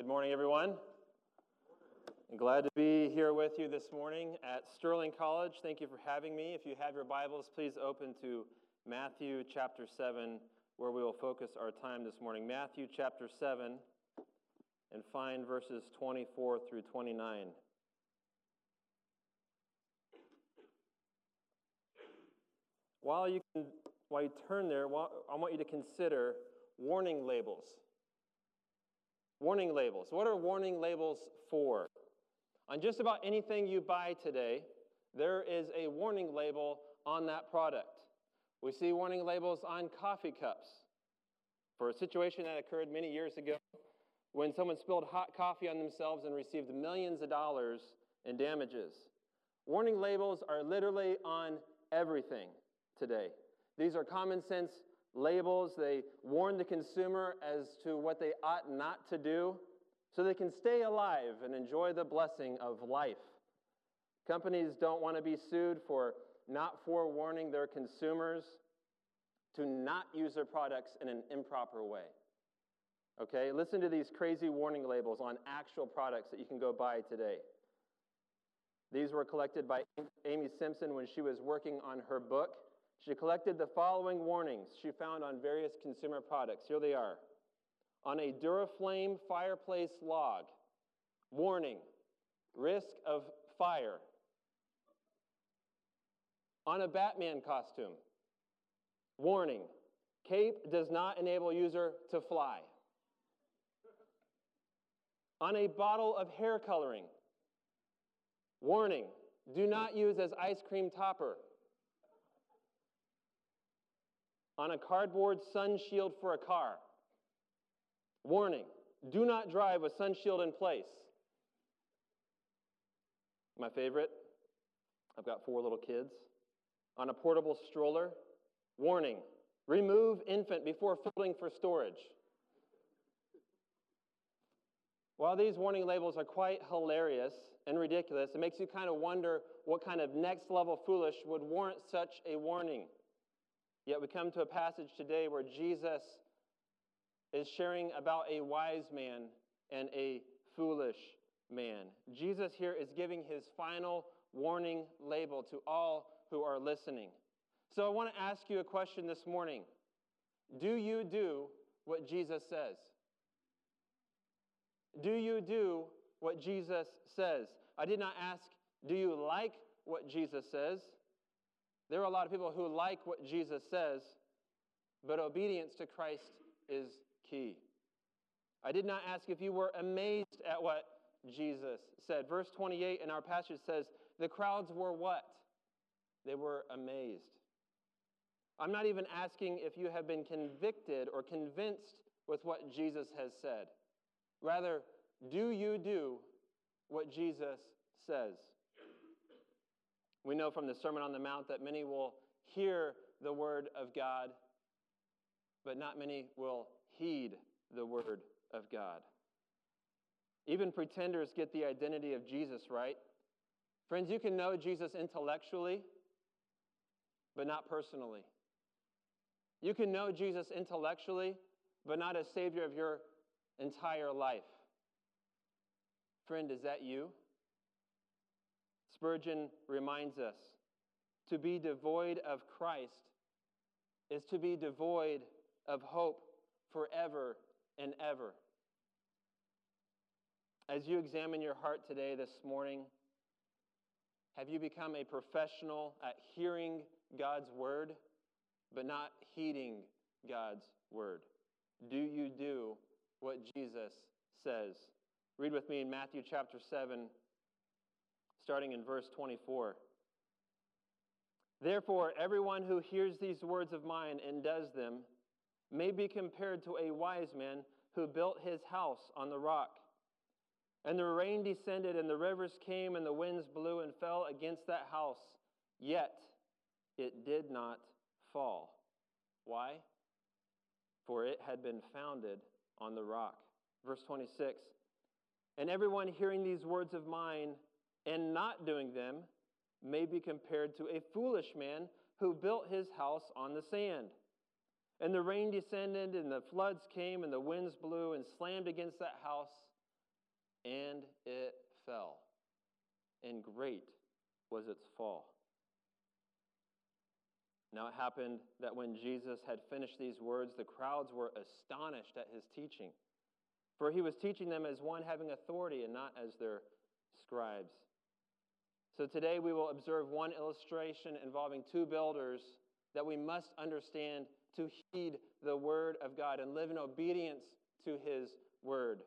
Good morning, everyone. I'm glad to be here with you this morning at Sterling College. Thank you for having me. If you have your Bibles, please open to Matthew chapter 7, where we will focus our time this morning. Matthew chapter 7, and find verses 24 through 29. While you, can, while you turn there, I want you to consider warning labels. Warning labels. What are warning labels for? On just about anything you buy today, there is a warning label on that product. We see warning labels on coffee cups. For a situation that occurred many years ago when someone spilled hot coffee on themselves and received millions of dollars in damages. Warning labels are literally on everything today. These are common sense labels. They warn the consumer as to what they ought not to do so they can stay alive and enjoy the blessing of life. Companies don't want to be sued for not forewarning their consumers to not use their products in an improper way. Okay, listen to these crazy warning labels on actual products that you can go buy today. These were collected by Amy Simpson when she was working on her book. She collected the following warnings she found on various consumer products. Here they are. On a Duraflame fireplace log, warning, risk of fire. On a Batman costume, warning, cape does not enable user to fly. On a bottle of hair coloring, warning, do not use as ice cream topper. On a cardboard sun shield for a car, Warning do not drive with sun shield in place. My favorite, I've got four little kids. On a portable stroller, warning remove infant before folding for storage. While these warning labels are quite hilarious and ridiculous, it makes you kind of wonder what kind of next level foolish would warrant such a warning. Yet we come to a passage today where Jesus is sharing about a wise man and a foolish man. Jesus here is giving his final warning label to all who are listening. So I want to ask you a question this morning Do you do what Jesus says? Do you do what Jesus says? I did not ask, Do you like what Jesus says? There are a lot of people who like what Jesus says, but obedience to Christ is key. I did not ask if you were amazed at what Jesus said. Verse 28 in our passage says, The crowds were what? They were amazed. I'm not even asking if you have been convicted or convinced with what Jesus has said. Rather, do you do what Jesus says? We know from the Sermon on the Mount that many will hear the word of God, but not many will heed the word of God. Even pretenders get the identity of Jesus right. Friends, you can know Jesus intellectually, but not personally. You can know Jesus intellectually, but not as Savior of your entire life. Friend, is that you? Spurgeon reminds us to be devoid of Christ is to be devoid of hope forever and ever. As you examine your heart today, this morning, have you become a professional at hearing God's word, but not heeding God's word? Do you do what Jesus says? Read with me in Matthew chapter 7, starting in verse 24. Therefore, everyone who hears these words of mine and does them, may be compared to a wise man who built his house on the rock. And the rain descended, and the rivers came, and the winds blew and fell against that house, yet it did not fall. Why? For it had been founded on the rock. Verse 26 And everyone hearing these words of mine and not doing them may be compared to a foolish man who built his house on the sand. And the rain descended, and the floods came, and the winds blew and slammed against that house, and it fell, and great was its fall. Now it happened that when Jesus had finished these words, the crowds were astonished at his teaching, for he was teaching them as one having authority and not as their scribes. So today we will observe one illustration involving two builders that we must understand to heed the word of God and live in obedience to his word.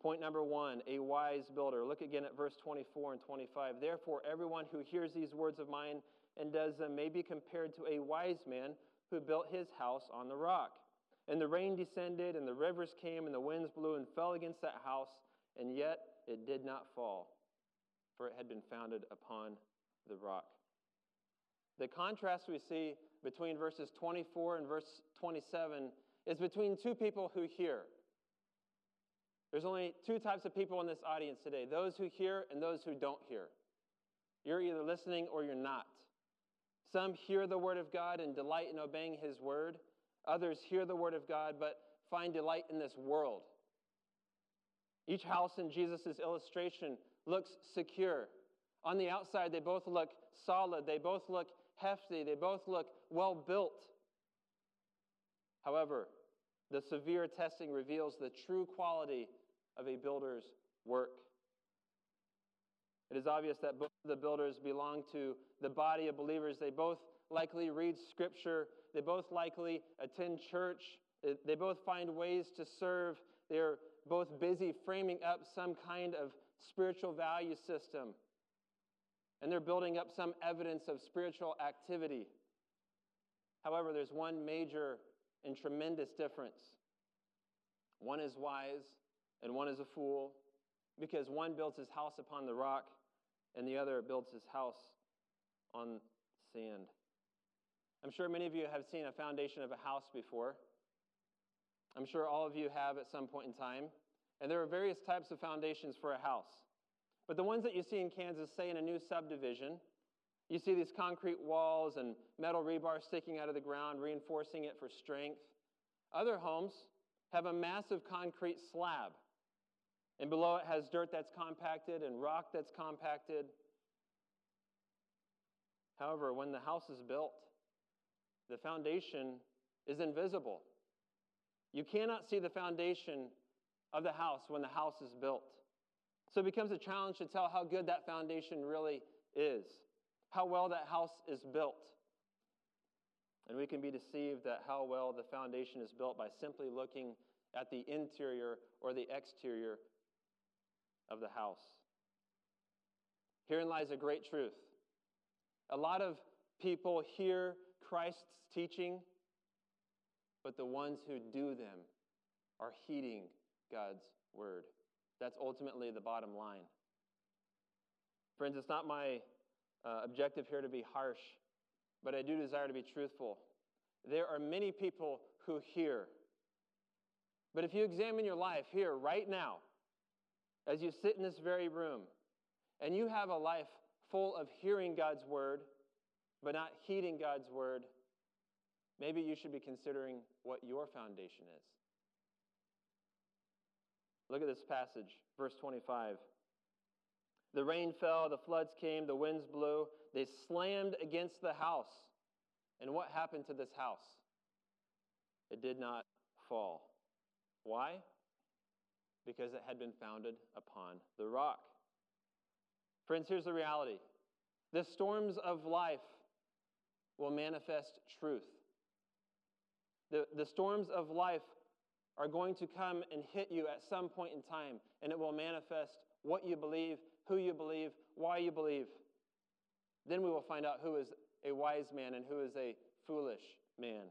Point number one, a wise builder. Look again at verse 24 and 25. Therefore, everyone who hears these words of mine and does them may be compared to a wise man who built his house on the rock. And the rain descended, and the rivers came, and the winds blew and fell against that house, and yet it did not fall, for it had been founded upon the rock. The contrast we see between verses 24 and verse 27 is between two people who hear. There's only two types of people in this audience today those who hear and those who don't hear. You're either listening or you're not. Some hear the word of God and delight in obeying his word. Others hear the word of God but find delight in this world. Each house in Jesus' illustration looks secure. On the outside, they both look solid, they both look hefty, they both look well built. However, the severe testing reveals the true quality of a builder's work. It is obvious that both of the builders belong to the body of believers. They both likely read scripture, they both likely attend church, uh, they both find ways to serve. They're both busy framing up some kind of spiritual value system. And they're building up some evidence of spiritual activity. However, there's one major and tremendous difference. One is wise and one is a fool because one builds his house upon the rock and the other builds his house on sand. I'm sure many of you have seen a foundation of a house before. I'm sure all of you have at some point in time. And there are various types of foundations for a house. But the ones that you see in Kansas, say in a new subdivision, you see these concrete walls and metal rebar sticking out of the ground, reinforcing it for strength. Other homes have a massive concrete slab, and below it has dirt that's compacted and rock that's compacted. However, when the house is built, the foundation is invisible. You cannot see the foundation of the house when the house is built. So it becomes a challenge to tell how good that foundation really is how well that house is built. And we can be deceived at how well the foundation is built by simply looking at the interior or the exterior of the house. Herein lies a great truth. A lot of people hear Christ's teaching, but the ones who do them are heeding God's word. That's ultimately the bottom line. Friends, it's not my uh, objective here to be harsh, but I do desire to be truthful. There are many people who hear. But if you examine your life here, right now, as you sit in this very room, and you have a life full of hearing God's word, but not heeding God's word, maybe you should be considering what your foundation is. Look at this passage, verse 25. The rain fell, the floods came, the winds blew. They slammed against the house. And what happened to this house? It did not fall. Why? Because it had been founded upon the rock. Friends, here's the reality the storms of life will manifest truth. The, the storms of life are going to come and hit you at some point in time, and it will manifest what you believe who you believe, why you believe. Then we will find out who is a wise man and who is a foolish man.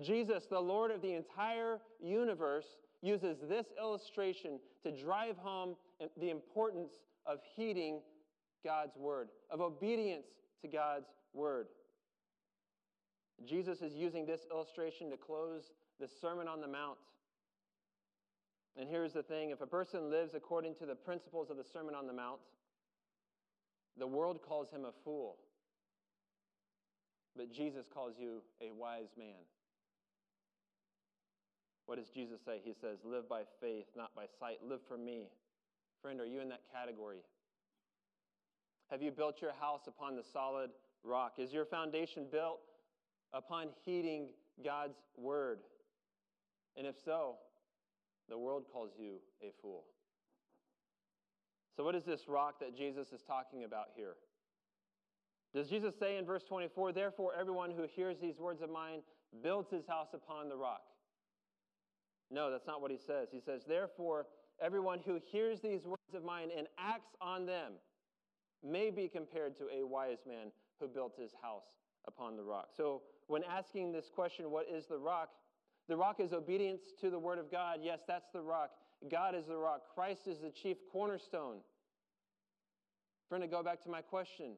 Jesus, the Lord of the entire universe, uses this illustration to drive home the importance of heeding God's word, of obedience to God's word. Jesus is using this illustration to close the Sermon on the Mount. And here's the thing if a person lives according to the principles of the Sermon on the Mount, the world calls him a fool. But Jesus calls you a wise man. What does Jesus say? He says, Live by faith, not by sight. Live for me. Friend, are you in that category? Have you built your house upon the solid rock? Is your foundation built upon heeding God's word? And if so, the world calls you a fool. So, what is this rock that Jesus is talking about here? Does Jesus say in verse 24, Therefore, everyone who hears these words of mine builds his house upon the rock? No, that's not what he says. He says, Therefore, everyone who hears these words of mine and acts on them may be compared to a wise man who built his house upon the rock. So, when asking this question, what is the rock? The rock is obedience to the word of God. Yes, that's the rock. God is the rock. Christ is the chief cornerstone. Friend, to go back to my question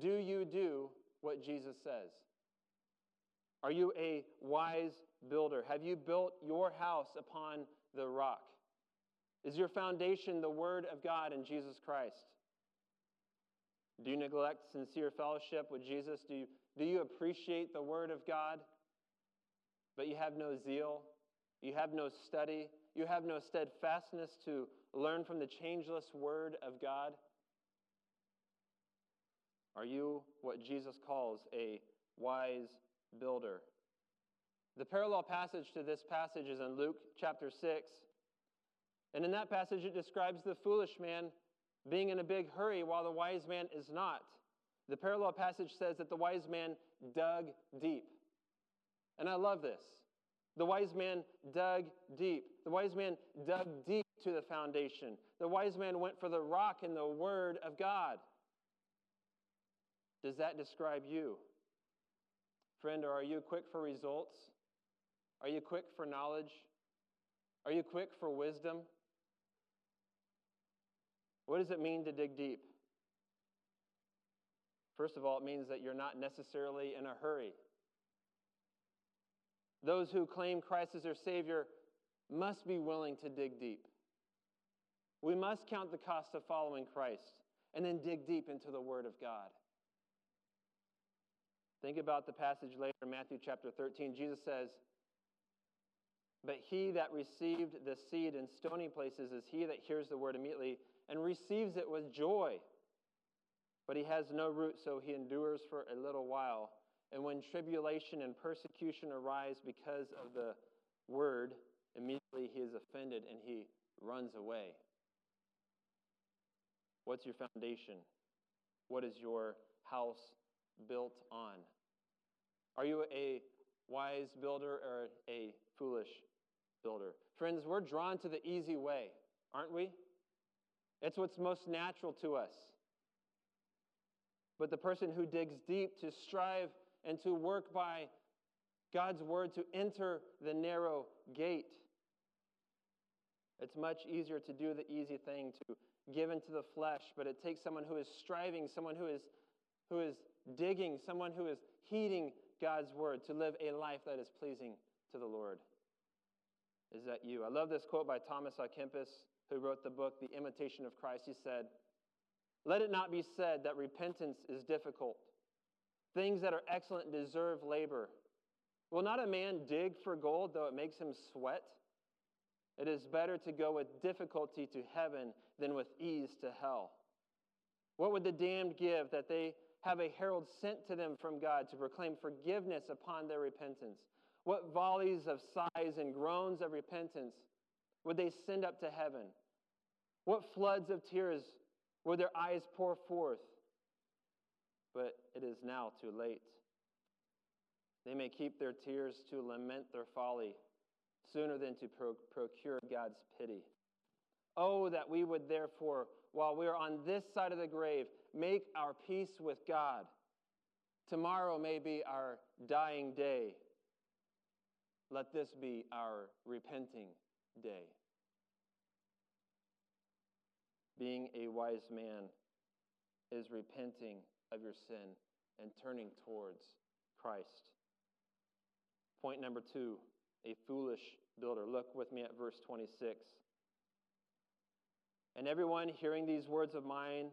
Do you do what Jesus says? Are you a wise builder? Have you built your house upon the rock? Is your foundation the Word of God and Jesus Christ? Do you neglect sincere fellowship with Jesus? Do you, do you appreciate the Word of God, but you have no zeal? You have no study? You have no steadfastness to learn from the changeless Word of God? Are you what Jesus calls a wise builder? The parallel passage to this passage is in Luke chapter 6. And in that passage, it describes the foolish man being in a big hurry while the wise man is not. The parallel passage says that the wise man dug deep. And I love this. The wise man dug deep. The wise man dug deep to the foundation. The wise man went for the rock in the Word of God. Does that describe you? Friend, or are you quick for results? Are you quick for knowledge? Are you quick for wisdom? What does it mean to dig deep? First of all, it means that you're not necessarily in a hurry. Those who claim Christ as their Savior must be willing to dig deep. We must count the cost of following Christ and then dig deep into the Word of God. Think about the passage later in Matthew chapter 13. Jesus says, But he that received the seed in stony places is he that hears the word immediately and receives it with joy. But he has no root, so he endures for a little while. And when tribulation and persecution arise because of the word, immediately he is offended and he runs away. What's your foundation? What is your house built on? Are you a wise builder or a foolish builder? Friends, we're drawn to the easy way, aren't we? It's what's most natural to us. But the person who digs deep to strive and to work by God's word to enter the narrow gate, it's much easier to do the easy thing, to give into the flesh, but it takes someone who is striving, someone who is, who is digging, someone who is heeding God's word to live a life that is pleasing to the Lord. Is that you? I love this quote by Thomas à Kempis, who wrote the book, The Imitation of Christ. He said, Let it not be said that repentance is difficult. Things that are excellent deserve labor. Will not a man dig for gold, though it makes him sweat? It is better to go with difficulty to heaven than with ease to hell. What would the damned give that they have a herald sent to them from God to proclaim forgiveness upon their repentance? What volleys of sighs and groans of repentance would they send up to heaven? What floods of tears would their eyes pour forth? But it is now too late. They may keep their tears to lament their folly sooner than to pro- procure God's pity. Oh, that we would therefore, while we are on this side of the grave, make our peace with God. Tomorrow may be our dying day. Let this be our repenting day. Being a wise man is repenting of your sin and turning towards Christ. Point number two a foolish builder. Look with me at verse 26. And everyone hearing these words of mine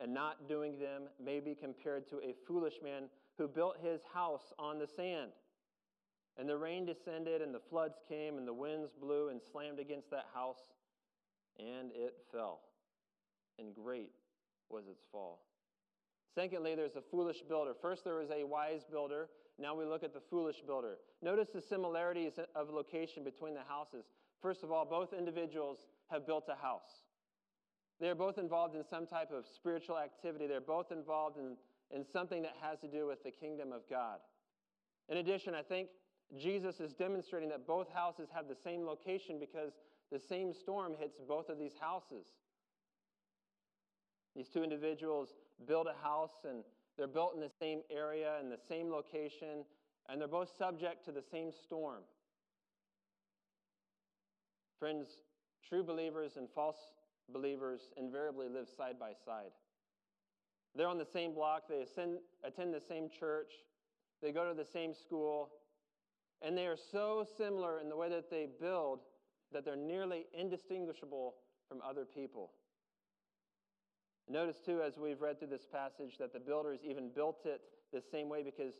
and not doing them may be compared to a foolish man who built his house on the sand. And the rain descended, and the floods came, and the winds blew and slammed against that house, and it fell. And great was its fall. Secondly, there's a foolish builder. First, there was a wise builder. Now we look at the foolish builder. Notice the similarities of location between the houses. First of all, both individuals have built a house. They are both involved in some type of spiritual activity. They're both involved in, in something that has to do with the kingdom of God. In addition, I think Jesus is demonstrating that both houses have the same location because the same storm hits both of these houses. These two individuals build a house and they're built in the same area and the same location, and they're both subject to the same storm. Friends, true believers and false believers invariably live side by side. They're on the same block, they attend, attend the same church, they go to the same school, and they are so similar in the way that they build that they're nearly indistinguishable from other people. Notice, too, as we've read through this passage, that the builders even built it the same way because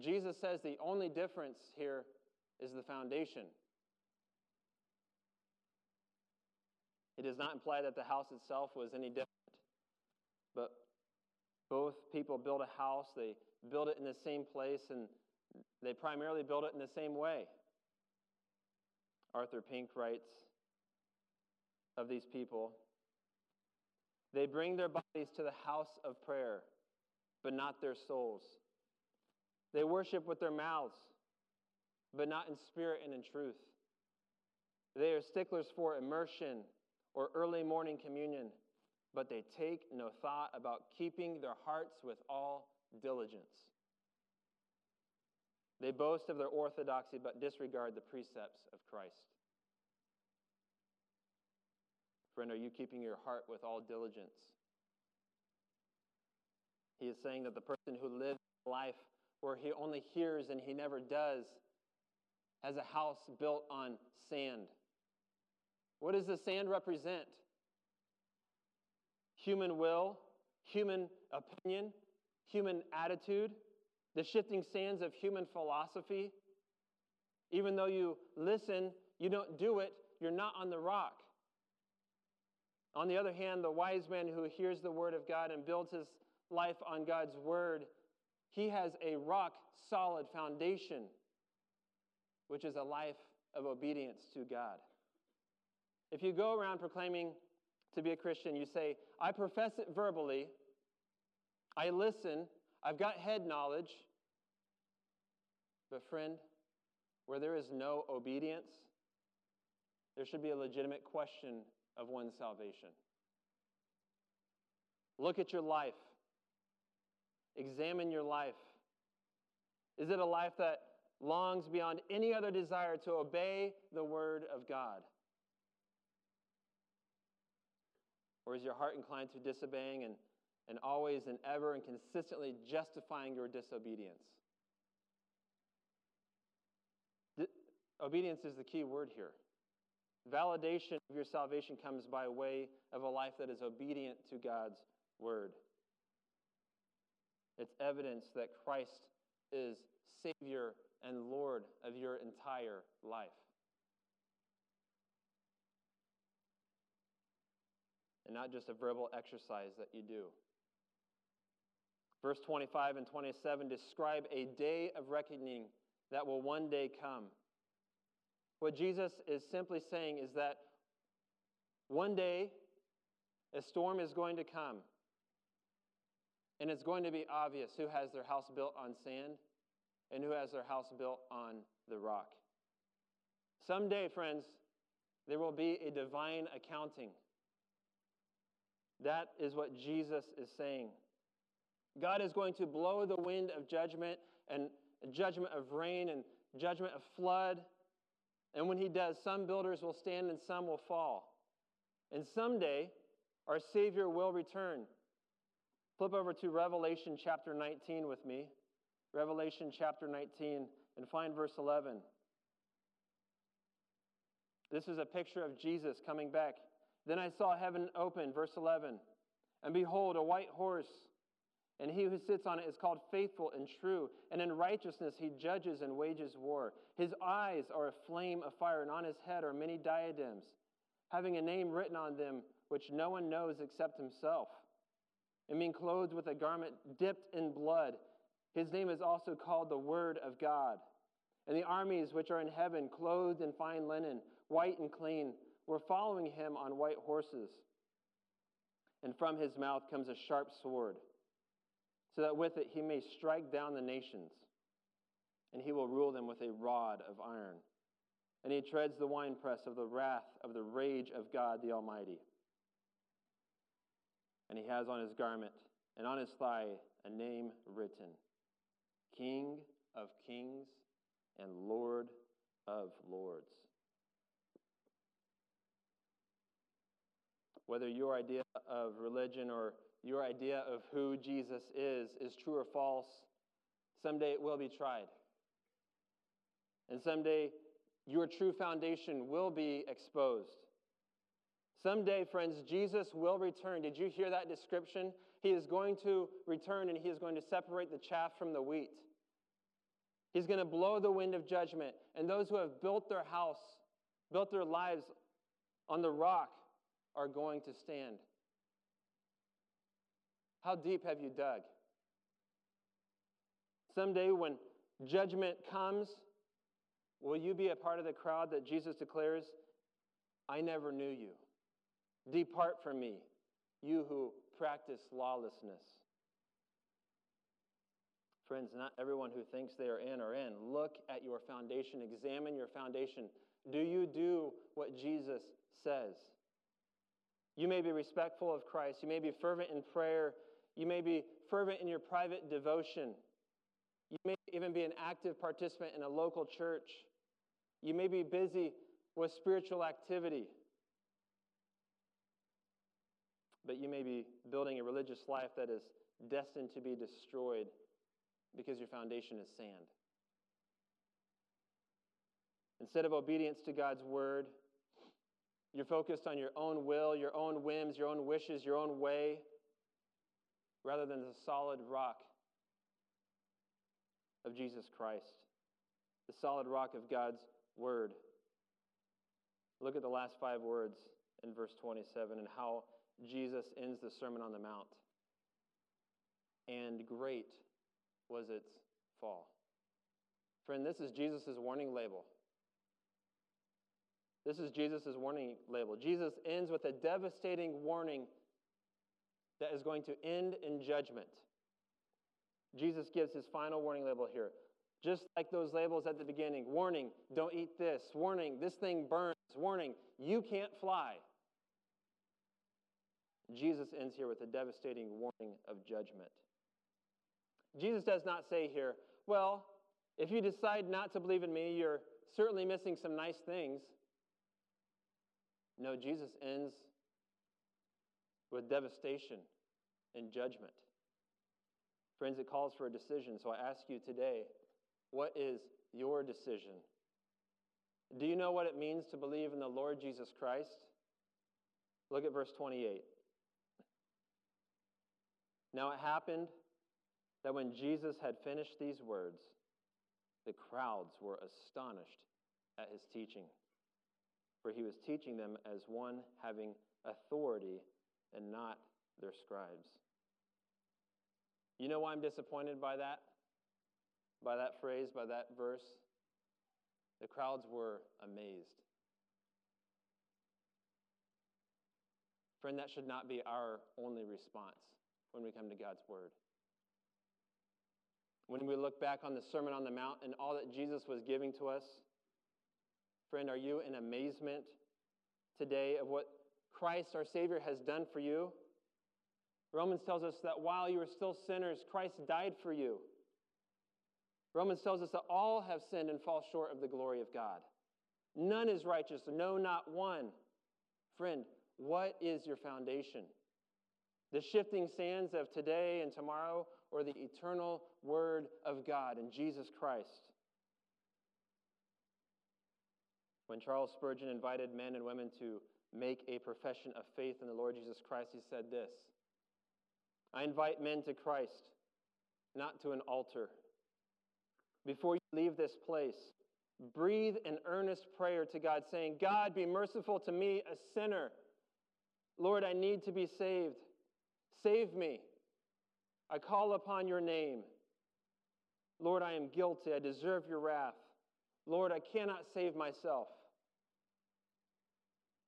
Jesus says the only difference here is the foundation. It does not imply that the house itself was any different, but both people build a house, they build it in the same place, and they primarily build it in the same way. Arthur Pink writes of these people they bring their bodies to the house of prayer, but not their souls. They worship with their mouths, but not in spirit and in truth. They are sticklers for immersion or early morning communion, but they take no thought about keeping their hearts with all diligence. They boast of their orthodoxy, but disregard the precepts of Christ. Friend, are you keeping your heart with all diligence? He is saying that the person who lives a life where he only hears and he never does has a house built on sand. What does the sand represent? Human will, human opinion, human attitude, the shifting sands of human philosophy. Even though you listen, you don't do it, you're not on the rock. On the other hand, the wise man who hears the word of God and builds his life on God's word, he has a rock solid foundation, which is a life of obedience to God. If you go around proclaiming to be a Christian, you say, I profess it verbally, I listen, I've got head knowledge. But, friend, where there is no obedience, there should be a legitimate question of one's salvation. Look at your life. Examine your life. Is it a life that longs beyond any other desire to obey the word of God? Or is your heart inclined to disobeying and, and always and ever and consistently justifying your disobedience? obedience is the key word here. Validation of your salvation comes by way of a life that is obedient to God's word. It's evidence that Christ is Savior and Lord of your entire life. And not just a verbal exercise that you do. Verse 25 and 27 describe a day of reckoning that will one day come. What Jesus is simply saying is that one day a storm is going to come, and it's going to be obvious who has their house built on sand and who has their house built on the rock. Someday, friends, there will be a divine accounting. That is what Jesus is saying. God is going to blow the wind of judgment and judgment of rain and judgment of flood and when he does, some builders will stand and some will fall. And someday, our Savior will return. Flip over to Revelation chapter 19 with me. Revelation chapter 19 and find verse 11. This is a picture of Jesus coming back. Then I saw heaven open, verse 11. And behold, a white horse, And he who sits on it is called faithful and true. And in righteousness he judges and wages war. His eyes are a flame of fire, and on his head are many diadems, having a name written on them which no one knows except himself. And being clothed with a garment dipped in blood, his name is also called the Word of God. And the armies which are in heaven, clothed in fine linen, white and clean, were following him on white horses. And from his mouth comes a sharp sword so that with it he may strike down the nations, and he will rule them with a rod of iron. And he treads the winepress of the wrath of the rage of God the Almighty. And he has on his garment and on his thigh a name written King of Kings and Lord of Lords. Whether your idea of religion or your idea of who Jesus is is true or false, someday it will be tried. And someday your true foundation will be exposed. Someday, friends, Jesus will return. Did you hear that description? He is going to return and he is going to separate the chaff from the wheat. He's going to blow the wind of judgment. And those who have built their house, built their lives on the rock, are going to stand. How deep have you dug? Someday, when judgment comes, will you be a part of the crowd that Jesus declares, I never knew you? Depart from me, you who practice lawlessness. Friends, not everyone who thinks they are in are in. Look at your foundation, examine your foundation. Do you do what Jesus says? You may be respectful of Christ, you may be fervent in prayer, you may be fervent in your private devotion. You may even be an active participant in a local church. You may be busy with spiritual activity. But you may be building a religious life that is destined to be destroyed because your foundation is sand. Instead of obedience to God's word, you're focused on your own will, your own whims, your own wishes, your own way rather than the solid rock of Jesus Christ, the solid rock of God's Word. Look at the last five words in verse 27 and how Jesus ends the Sermon on the Mount. And great was its fall. Friend, this is Jesus' warning label. This is Jesus' warning label. Jesus ends with a devastating warning that is going to end in judgment. Jesus gives his final warning label here. Just like those labels at the beginning warning, don't eat this. Warning, this thing burns. Warning, you can't fly. Jesus ends here with a devastating warning of judgment. Jesus does not say here, well, if you decide not to believe in me, you're certainly missing some nice things. No, Jesus ends with devastation and judgment. Friends, it calls for a decision. So I ask you today, what is your decision? Do you know what it means to believe in the Lord Jesus Christ? Look at verse 28. Now it happened that when Jesus had finished these words, the crowds were astonished at his teaching, for he was teaching them as one having authority and not their scribes. You know why I'm disappointed by that? By that phrase, by that verse? The crowds were amazed. Friend, that should not be our only response when we come to God's Word. When we look back on the Sermon on the Mount and all that Jesus was giving to us, friend, are you in amazement today of what Christ, our Savior, has done for you? Romans tells us that while you were still sinners, Christ died for you. Romans tells us that all have sinned and fall short of the glory of God. None is righteous, no, not one. Friend, what is your foundation? The shifting sands of today and tomorrow, or the eternal Word of God in Jesus Christ? When Charles Spurgeon invited men and women to make a profession of faith in the Lord Jesus Christ, he said this I invite men to Christ, not to an altar. Before you leave this place, breathe an earnest prayer to God, saying, God, be merciful to me, a sinner. Lord, I need to be saved. Save me. I call upon your name. Lord, I am guilty. I deserve your wrath. Lord, I cannot save myself.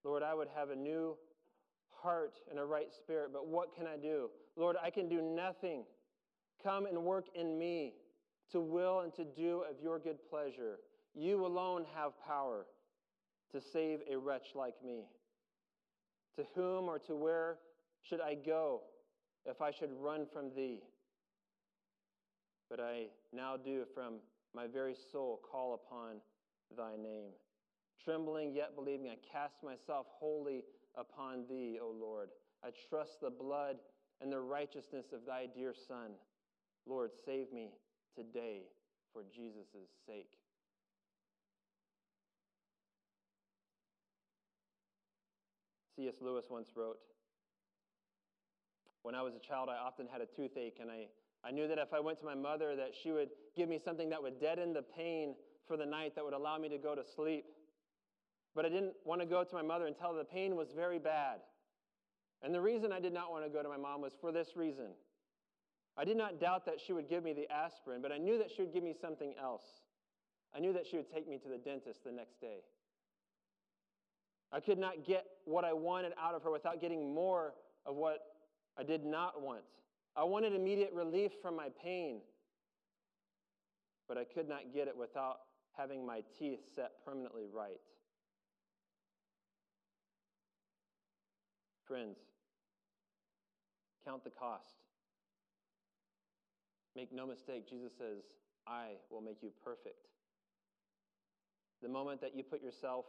Lord, I would have a new heart and a right spirit, but what can I do? Lord, I can do nothing. Come and work in me to will and to do of your good pleasure. You alone have power to save a wretch like me. To whom or to where should I go if I should run from thee? But I now do from my very soul call upon thy name. Trembling yet believing, I cast myself wholly upon thee, O Lord. I trust the blood and the righteousness of thy dear Son. Lord, save me today for Jesus' sake. C.S. Lewis once wrote When I was a child, I often had a toothache, and I, I knew that if I went to my mother, that she would give me something that would deaden the pain for the night, that would allow me to go to sleep. But I didn't want to go to my mother and tell her the pain was very bad. And the reason I did not want to go to my mom was for this reason. I did not doubt that she would give me the aspirin, but I knew that she would give me something else. I knew that she would take me to the dentist the next day. I could not get what I wanted out of her without getting more of what I did not want. I wanted immediate relief from my pain, but I could not get it without having my teeth set permanently right. Friends, count the cost. Make no mistake, Jesus says, I will make you perfect. The moment that you put yourself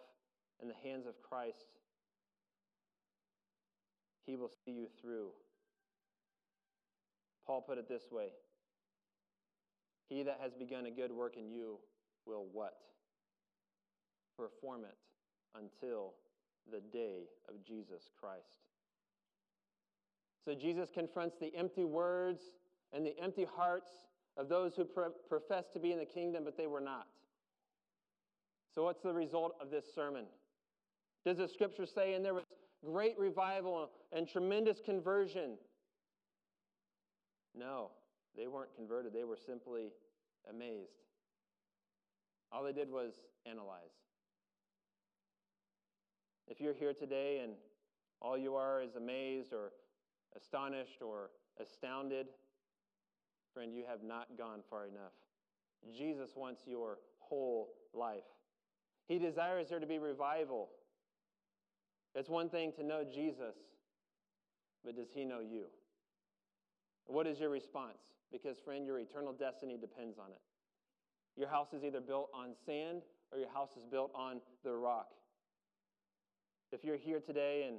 in the hands of Christ, He will see you through. Paul put it this way He that has begun a good work in you will what? Perform it until the day of Jesus Christ. So Jesus confronts the empty words and the empty hearts of those who pro- profess to be in the kingdom, but they were not. So, what's the result of this sermon? Does the scripture say, and there was great revival and tremendous conversion? No, they weren't converted. They were simply amazed. All they did was analyze. If you're here today and all you are is amazed or astonished or astounded, friend, you have not gone far enough. Jesus wants your whole life. He desires there to be revival. It's one thing to know Jesus, but does he know you? What is your response? Because, friend, your eternal destiny depends on it. Your house is either built on sand or your house is built on the rock. If you're here today and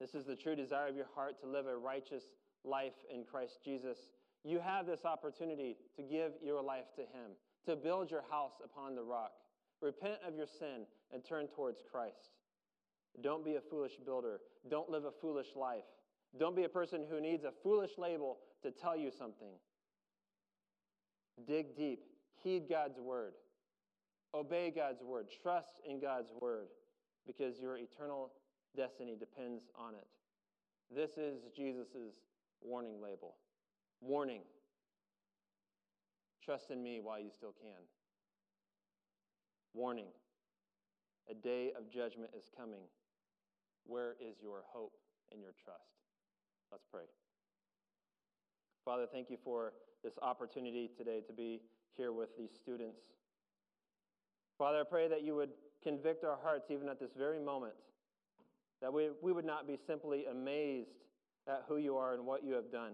this is the true desire of your heart to live a righteous life in Christ Jesus, you have this opportunity to give your life to Him, to build your house upon the rock. Repent of your sin and turn towards Christ. Don't be a foolish builder. Don't live a foolish life. Don't be a person who needs a foolish label to tell you something. Dig deep. Heed God's word. Obey God's word. Trust in God's word because your eternal destiny depends on it. This is Jesus' warning label. Warning. Trust in me while you still can. Warning. A day of judgment is coming. Where is your hope and your trust? Let's pray. Father, thank you for this opportunity today to be here with these students. Father, I pray that you would convict our hearts even at this very moment, that we, we would not be simply amazed at who you are and what you have done,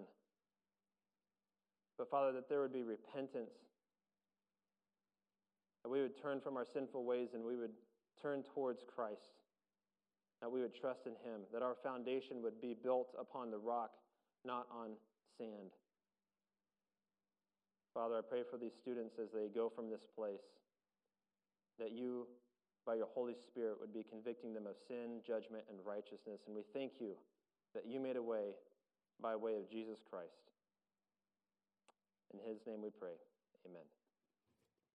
but Father, that there would be repentance, that we would turn from our sinful ways and we would turn towards Christ, that we would trust in Him, that our foundation would be built upon the rock, not on sand. Father, I pray for these students as they go from this place, that you, by your Holy Spirit, would be convicting them of sin, judgment, and righteousness. And we thank you that you made a way by way of Jesus Christ. In his name we pray. Amen.